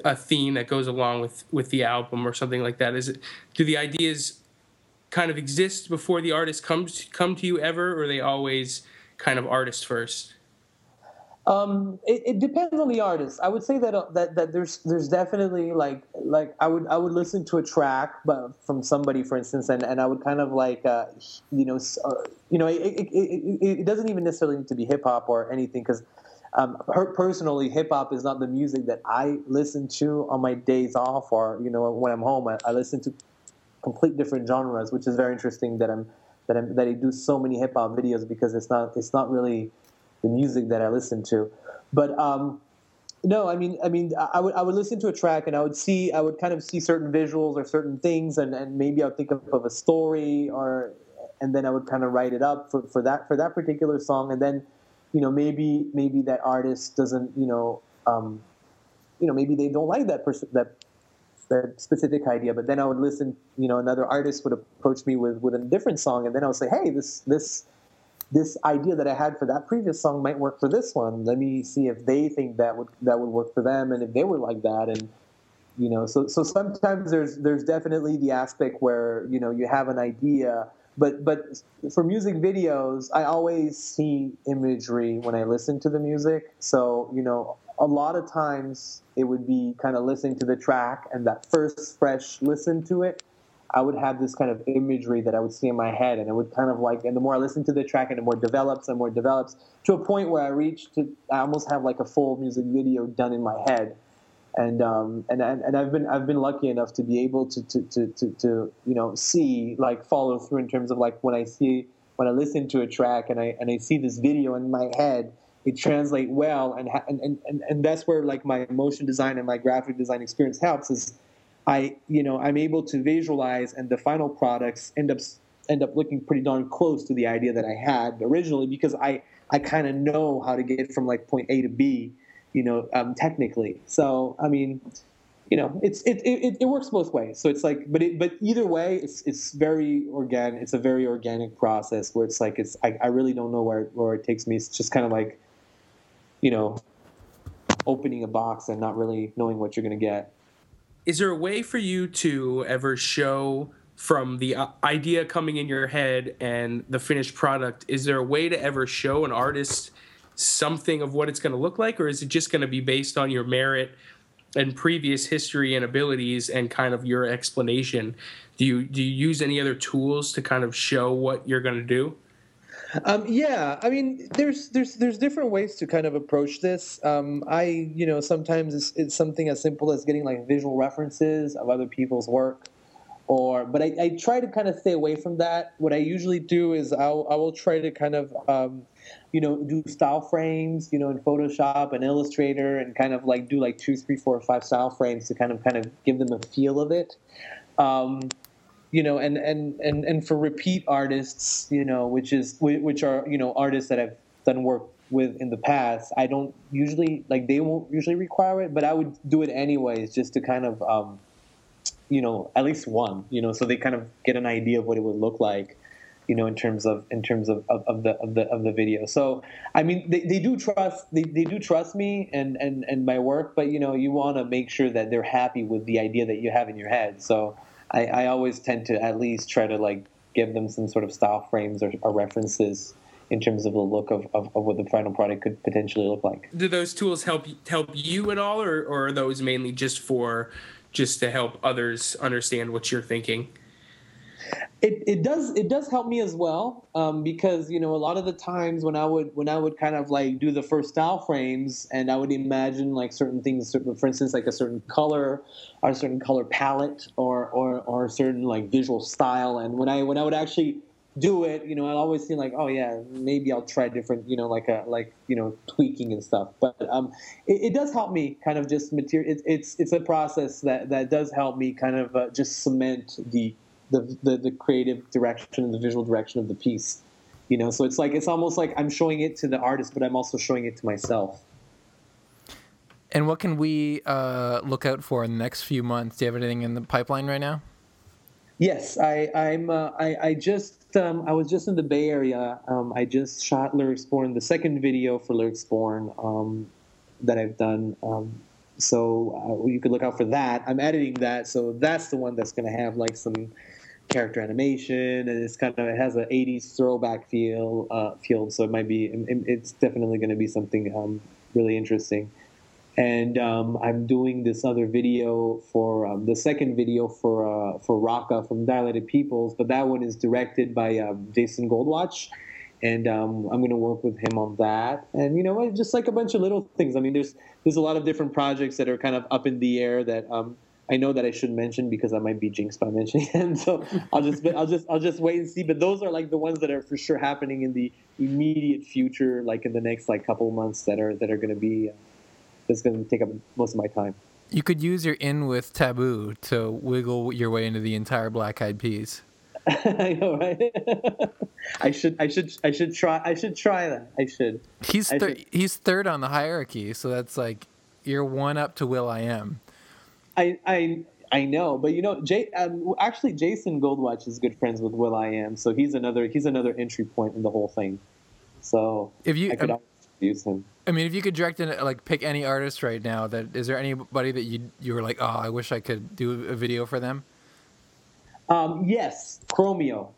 a theme that goes along with with the album or something like that? Is it do the ideas kind of exist before the artist comes come to you ever, or are they always kind of artist first? Um, it, it, depends on the artist. I would say that uh, that that there's there's definitely like like I would I would listen to a track, but from somebody, for instance, and, and I would kind of like uh, you know uh, you know it, it, it, it, doesn't even necessarily need to be hip hop or anything because um, personally, hip hop is not the music that I listen to on my days off or you know when I'm home. I, I listen to complete different genres, which is very interesting that I'm that I'm that I do so many hip hop videos because it's not it's not really the music that I listen to. But um, no, I mean, I mean, I would I would listen to a track and I would see I would kind of see certain visuals or certain things, and, and maybe I would think of, of a story or, and then I would kind of write it up for, for that for that particular song, and then, you know, maybe maybe that artist doesn't, you know, um, you know, maybe they don't like that person that that specific idea, but then I would listen, you know, another artist would approach me with with a different song, and then I would say, hey, this this this idea that I had for that previous song might work for this one. Let me see if they think that would that would work for them, and if they would like that, and you know, so so sometimes there's there's definitely the aspect where you know you have an idea, but but for music videos, I always see imagery when I listen to the music. So you know, a lot of times it would be kind of listening to the track and that first fresh listen to it. I would have this kind of imagery that I would see in my head, and it would kind of like, and the more I listen to the track, and the more develops and more develops, to a point where I reach to, I almost have like a full music video done in my head. And um, and and I've been I've been lucky enough to be able to to, to, to, to you know see like follow through in terms of like when I see when I listen to a track and I and I see this video in my head it translate well and and, and and that's where like my motion design and my graphic design experience helps is I you know I'm able to visualize and the final products end up end up looking pretty darn close to the idea that I had originally because I I kind of know how to get from like point A to B you know, um, technically. So, I mean, you know, it's it, it, it works both ways. So it's like, but it, but either way, it's it's very organic. It's a very organic process where it's like it's I, I really don't know where where it takes me. It's just kind of like, you know, opening a box and not really knowing what you're gonna get. Is there a way for you to ever show from the uh, idea coming in your head and the finished product? Is there a way to ever show an artist? something of what it's going to look like, or is it just going to be based on your merit and previous history and abilities and kind of your explanation? Do you do you use any other tools to kind of show what you're going to do? Um, yeah, I mean, there's there's there's different ways to kind of approach this. Um, I you know sometimes it's, it's something as simple as getting like visual references of other people's work or but I, I, try to kind of stay away from that. What I usually do is I'll, I will try to kind of um, you know do style frames you know in Photoshop and Illustrator and kind of like do like two, three, four, five style frames to kind of kind of give them a feel of it. Um, you know, and, and and and for repeat artists, you know, which is which are you know artists that I've done work with in the past, I don't usually like they won't usually require it, but I would do it anyways just to kind of um, you know, at least one, you know, so they kind of get an idea of what it would look like, you know, in terms of in terms of, of, of the of the of the video. So I mean, they, they do trust they, they do trust me and, and and my work, but you know, you want to make sure that they're happy with the idea that you have in your head. So I, I always tend to at least try to like give them some sort of style frames or, or references in terms of the look of, of, of, what the final product could potentially look like. Do those tools help help you at all, or, or are those mainly just for just to help others understand what you're thinking? It, it does it does help me as well um, because you know a lot of the times when I would when I would kind of like do the first style frames and I would imagine like certain things for instance like a certain color or a certain color palette or or, or a certain like visual style and when I when I would actually do it, you know, I always seem like, oh yeah, maybe I'll try different, you know, like a like you know tweaking and stuff. But um, it, it does help me kind of just material. It, it's it's a process that that does help me kind of uh, just cement the, the the the creative direction and the visual direction of the piece. You know, so it's like it's almost like I'm showing it to the artist, but I'm also showing it to myself. And what can we uh, look out for in the next few months? Do you have anything in the pipeline right now? Yes, I, I'm. Uh, I, I just. Um, I was just in the Bay Area. Um, I just shot Lyrics Born, the second video for Lyrics Born um, that I've done. Um, so uh, you could look out for that. I'm editing that, so that's the one that's going to have like some character animation, and it's kind of it has an '80s throwback feel. Uh, feel, so it might be. It's definitely going to be something um, really interesting and um, I'm doing this other video for um, the second video for uh, for Rakaa from Dilated Peoples, but that one is directed by um, Jason Goldwatch, and um, I'm going to work with him on that. And you know, just like a bunch of little things. I mean, there's there's a lot of different projects that are kind of up in the air that um, I know that I should mention because I might be jinxed by mentioning them. So I'll just I'll just I'll just wait and see. But those are like the ones that are for sure happening in the immediate future, like in the next like couple months that are that are going to be. Uh, that's going to take up most of my time. You could use your in with taboo to wiggle your way into the entire Black Eyed Peas. I know, right? I should, I should, I should try. I should try that. I should. He's thir- should. he's third on the hierarchy, so that's like you're one up to Will I Am. I, I, I know, but you know, Jay. Um, actually, Jason Goldwatch is good friends with Will I Am, so he's another he's another entry point in the whole thing. So if you, I could um, use him. I mean, if you could direct and like pick any artist right now, that is there anybody that you you were like, oh, I wish I could do a video for them? Um, yes, Chromeo.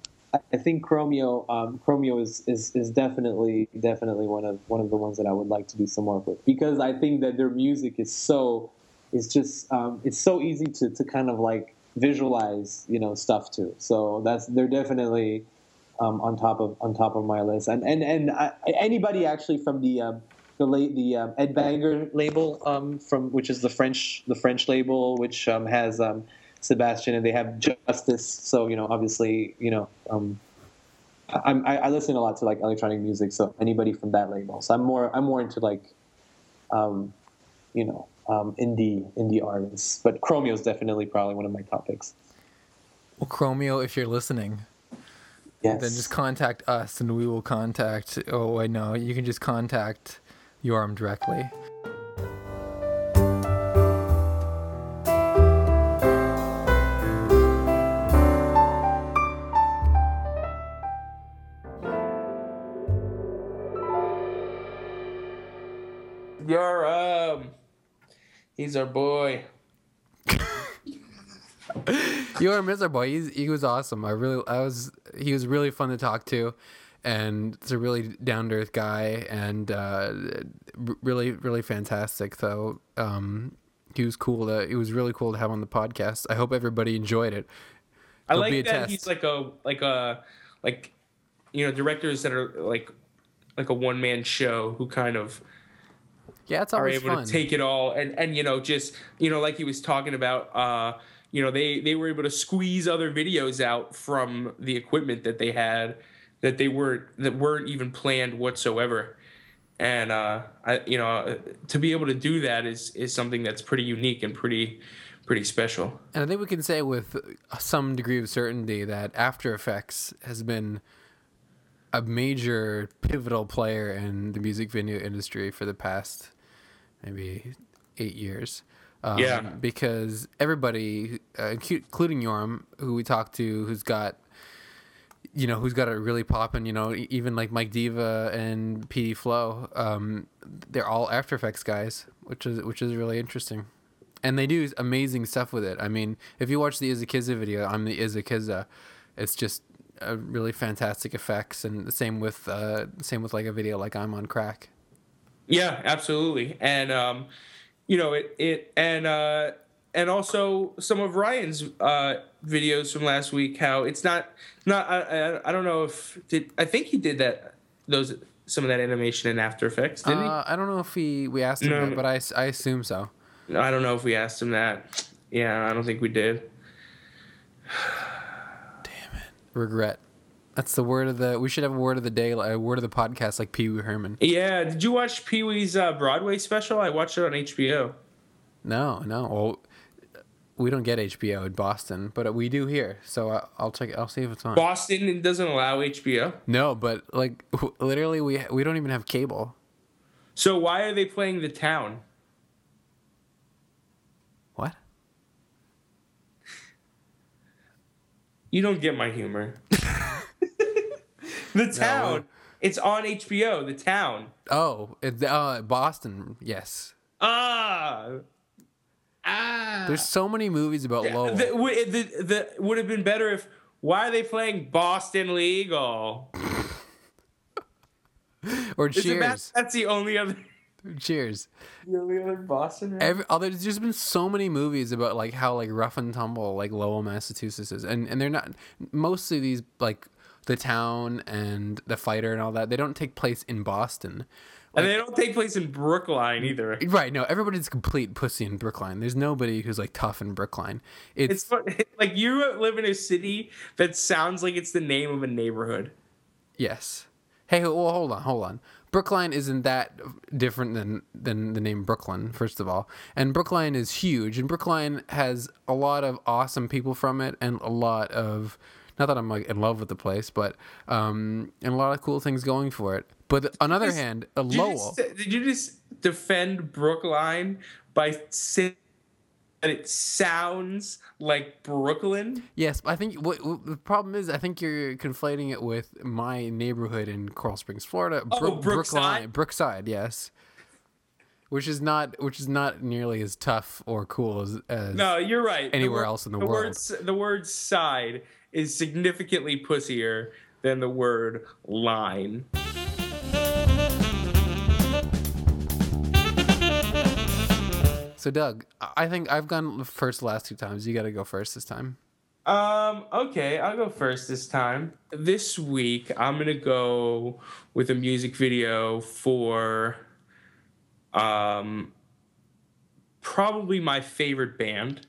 I think Chromeo, um, Chromeo is, is is definitely definitely one of one of the ones that I would like to do some work with because I think that their music is so it's just um, it's so easy to, to kind of like visualize you know stuff too. So that's they're definitely um, on top of on top of my list. And and and I, anybody actually from the um, the late the um, Ed Banger label um, from which is the French the French label which um, has um, Sebastian and they have Justice. So you know obviously you know. I, I, I listen a lot to like electronic music, so anybody from that label. So I'm more I'm more into like, you know, um, indie indie artists. But Chromeo is definitely probably one of my top picks. Well, Chromeo, if you're listening, Yes. then just contact us and we will contact. Oh, I know. You can just contact Yoram directly. Our boy. Yoram is our boy. He's, he was awesome. I really, I was, he was really fun to talk to, and it's a really down to earth guy, and uh, really, really fantastic. So, um, he was cool. To, it was really cool to have on the podcast. I hope everybody enjoyed it. I There'll be like that test. he's like a like a like you know directors that are like like a one man show who kind of Yeah, it's are able fun. to take it all and and you know just you know like he was talking about uh you know they they were able to squeeze other videos out from the equipment that they had that they were that weren't even planned whatsoever and uh I you know to be able to do that is is something that's pretty unique and pretty pretty special And I think we can say with some degree of certainty that After Effects has been a major pivotal player in the music video industry for the past maybe eight years. Um, Yeah. Because everybody, uh, including Yoram, who we talked to, who's got, you know, who's got it really popping, you know, even like Mike Diva and PD Flow, um, they're all After Effects guys, which is which is really interesting and they do amazing stuff with it. I mean, if you watch the Izza Kizza video, I'm the Izza Kizza. It's just uh, really fantastic effects, and the same with uh, same with like a video like I'm on crack. Yeah, absolutely. And um, you know, it it and uh and also some of Ryan's uh videos from last week how it's not not I I, I don't know if did I think he did that those some of that animation in After Effects, didn't Uh, I don't know if we we asked him No. that, but I, I assume so. I don't know if we asked him that. Yeah, I don't think we did. Damn it! Regret. That's the word of the. We should have a word of the day, a word of the podcast, like Pee Wee Herman. Yeah, did you watch Pee Wee's uh, Broadway special? I watched it on HBO. No, no. Well, we don't get HBO in Boston, but we do here. So I, I'll check. I'll see if it's on. Boston doesn't allow HBO. No, but like literally, we we don't even have cable. So why are they playing The Town? What? You don't get my humor. the Town. It's on HBO. The Town. Oh, it, uh, Boston. Yes. Ah. Ah. There's so many movies about Lowell. the, would- the, the, would have been better if. Why are they playing Boston Legal? or Isn't that, Cheers. that's the only other. Cheers. The only other Boston. right? Every, oh, there's just been so many movies about like how like rough and tumble like Lowell, Massachusetts is, and and they're not mostly these like the town and the fighter and all that. They don't take place in Boston. and they don't take place in Brookline either. Right? No, everybody's complete pussy in Brookline. There's nobody who's like tough in Brookline. It's, It's like you live in a city that sounds like it's the name of a neighborhood. yes. Hey, well, hold on, hold on. Brookline isn't that different than than the name Brooklyn, first of all. And Brookline is huge, and Brookline has a lot of awesome people from it, and a lot of not that I'm like in love with the place, but um, and a lot of cool things going for it. But on the other just- hand, a Did you, Lowell. just, did you just defend Brookline by saying that it sounds like Brooklyn? Yes, I think what, what the problem is, I think you're conflating it with my neighborhood in Coral Springs, Florida. Oh, Brook- Brookside? Brookside, yes. which is not which is not nearly as tough or cool as, as No, you're right. Anywhere else in the the world. Word, s- the word side is significantly pussier than the word line. So Doug, I think I've gone first the last two times. You got to go first this time. Um, okay, I'll go first this time. This week, I'm gonna go with a music video for um probably my favorite band.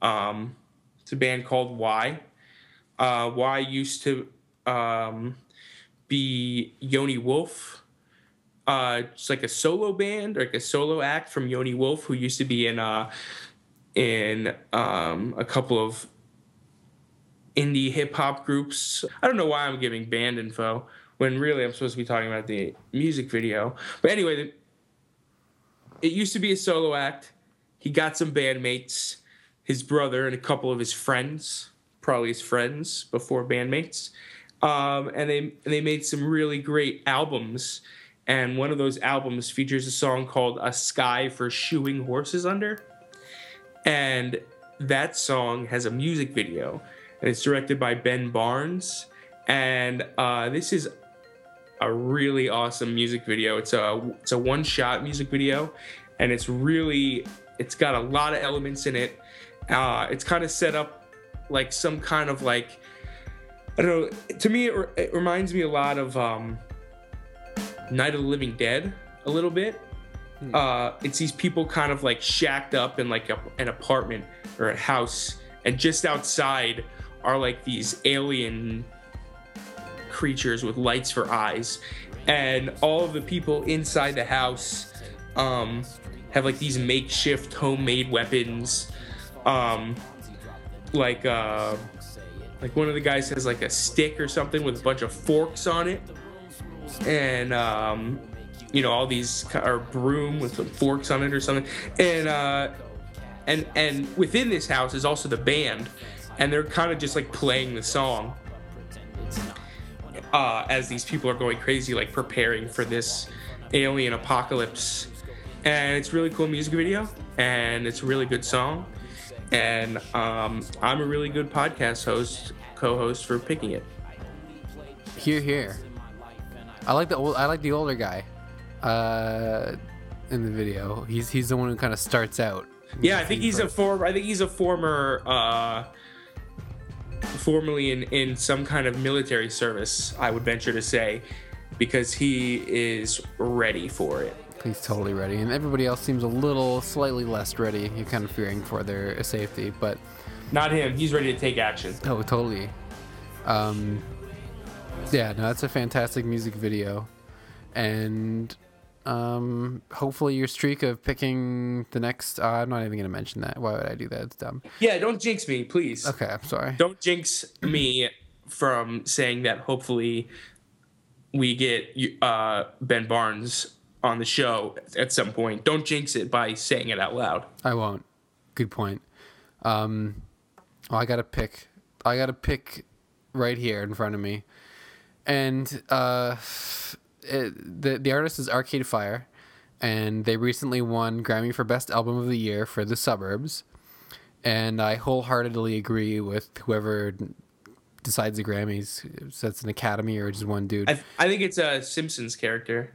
Um it's a band called Why. Uh Why used to um be Yoni Wolf. Uh it's like a solo band, like a solo act from Yoni Wolf, who used to be in uh in um a couple of indie hip hop groups. I don't know why I'm giving band info when really I'm supposed to be talking about the music video. But anyway, it used to be a solo act. He got some bandmates, his brother and a couple of his friends, probably his friends before bandmates, um, and they they made some really great albums. And one of those albums features a song called "A Sky for Shoeing Horses Under." and that song has a music video. And it's directed by ben barnes. And uh, this is a really awesome music video. It's a it's a one shot music video. And it's really it's got a lot of elements in it. Uh, it's kind of set up like some kind of like i don't know to me it, re- it reminds me a lot of um, night of the living dead a little bit. Uh, it's these people kind of like shacked up in like a, an apartment or a house, and just outside are like these alien creatures with lights for eyes, and all of the people inside the house um, have like these makeshift homemade weapons, um, like uh, like one of the guys has like a stick or something with a bunch of forks on it, and um, you know all these or broom with some forks on it or something. And uh and and within this house is also the band. And they're kind of just like playing the song. Uh as these people are going crazy like preparing for this alien apocalypse. And it's really cool music video. And it's a really good song and um i'm a really good podcast host co-host for picking it Hear, hear. I like the old. I like the older guy, uh, in the video. He's he's the one who kind of starts out. Yeah, I think he's a former. I think he's a former, uh, formerly in in some kind of military service. I would venture to say, because he is ready for it. He's totally ready, and everybody else seems a little slightly less ready. You're kind of fearing for their safety, but Not him. He's ready to take action. oh, totally. Um, yeah, no, that's a fantastic music video, and um, hopefully your streak of picking the next. Uh, I'm not even gonna mention that. Why would I do that? It's dumb. Yeah, don't jinx me, please. Okay, I'm sorry. Don't jinx me from saying that. Hopefully, we get uh, Ben Barnes on the show at some point. Don't jinx it by saying it out loud. I won't. Good point. Um, well, I gotta pick. I gotta pick right here in front of me, and uh, it, the the artist is Arcade Fire, and they recently won Grammy for Best Album of the Year for The Suburbs, and I wholeheartedly agree with whoever decides the Grammys. So that's an Academy or just one dude. I, I think it's a Simpsons character.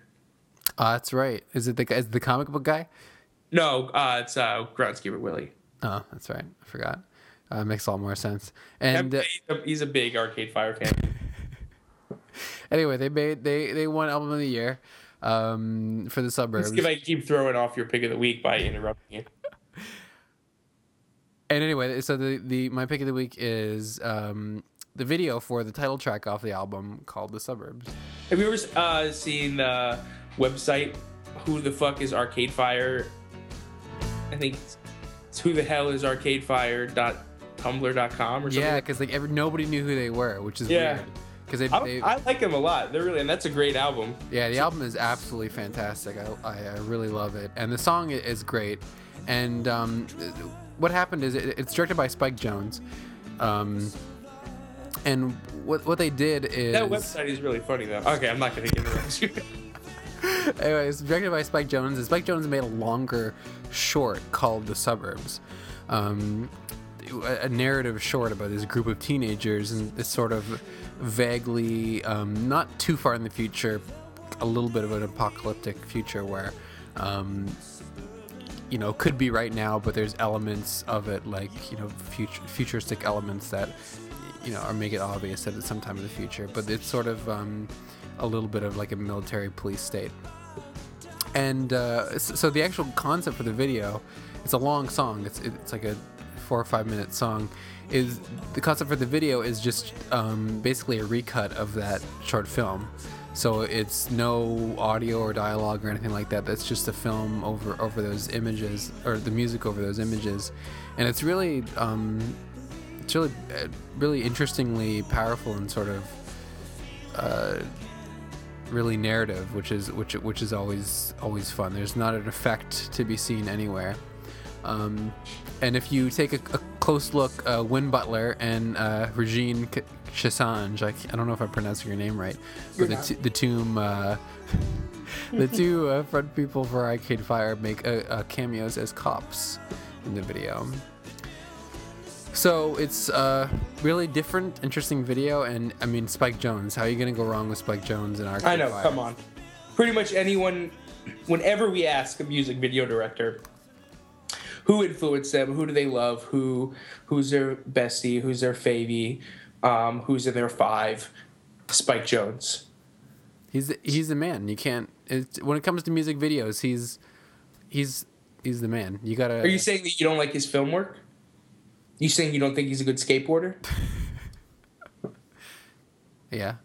Uh, that's right. Is it the guy- is it the comic book guy? No, uh, it's uh, Groundskeeper Willie. Oh, that's right. I forgot. Uh, makes a lot more sense. And uh, he's, a, he's a big Arcade Fire fan. anyway, they made they they won album of the year um, for the suburbs. If I keep throwing off your pick of the week by interrupting you. And anyway, so the the my pick of the week is um, the video for the title track off the album called "The Suburbs." Have you ever uh, seen the website? Who the fuck is Arcade Fire? I think it's, who the hell is arcadefire.tumblr.com or something. Yeah, because like every, nobody knew who they were, which is Yeah. weird. Because they, I, they I like them a lot. They're really, and that's a great album. yeah, the album is absolutely fantastic. I, I, I really love it, and the song is great. And um, what happened is it, it's directed by Spike Jonze, um, and what what they did is That website is really funny though. Okay, I'm not gonna interrupt you. anyway, it's directed by Spike Jonze. And Spike Jonze made a longer short called The Suburbs. Um, a narrative short about this group of teenagers and this sort of vaguely, um, not too far in the future, a little bit of an apocalyptic future where, um, you know, could be right now, but there's elements of it like you know, future, futuristic elements that you know, or make it obvious that it's sometime in the future. But it's sort of um, a little bit of like a military police state. And uh, so the actual concept for the video, it's a long song. It's it's like a four or five minute song. Is the concept for the video is just um, basically a recut of that short film. So it's no audio or dialogue or anything like that. That's just the film over over those images or the music over those images, and it's really um, it's really uh, really interestingly powerful and sort of uh, really narrative, which is which which is always always fun. There's not an effect to be seen anywhere. Um, and if you take a, a close look, uh, Win Butler and uh, Regine K- Chassagne, I, I don't know if I'm pronouncing your name right, but the, t- the tomb, uh, the two uh, front people for Arcade Fire make uh, uh, cameos as cops in the video. So it's a really different, interesting video, and I mean Spike Jonze. How are you gonna go wrong with Spike Jonze in Arcade I know. Fire? Come on. Pretty much anyone. Whenever we ask a music video director who influenced them, who do they love, who who's their bestie, who's their favy, um, who's in their five, Spike Jonze. He's the, he's the man. You can't. It's, when it comes to music videos, he's he's he's the man. You gotta. Are you saying that you don't like his film work? You saying you don't think he's a good skateboarder? Yeah.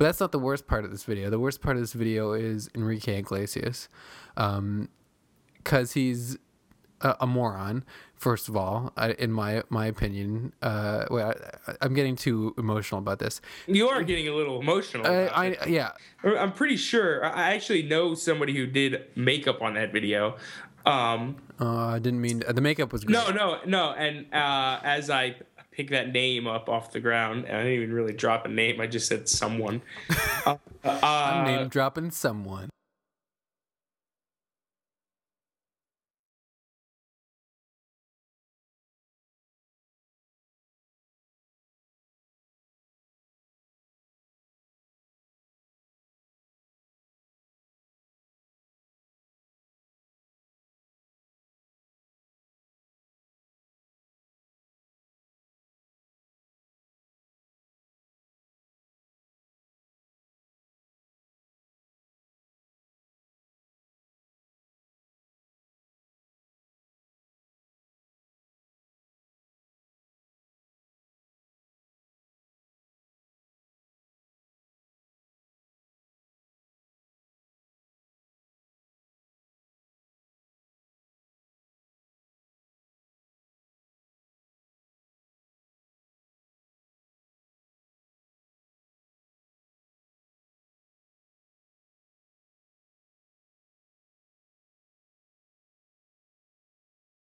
But that's not the worst part of this video. The worst part of this video is Enrique Iglesias, because he's a, a moron. First of all, I, in my my opinion, uh, well, I, I'm getting too emotional about this. You are getting a little emotional. I, I, yeah. I'm pretty sure. I I actually know somebody who did makeup on that video. Um, uh, I didn't mean the makeup was great. no, no, no. And uh, as I pick that name up off the ground, and I didn't even really drop a name. I just said someone. uh, I'm uh, name dropping someone.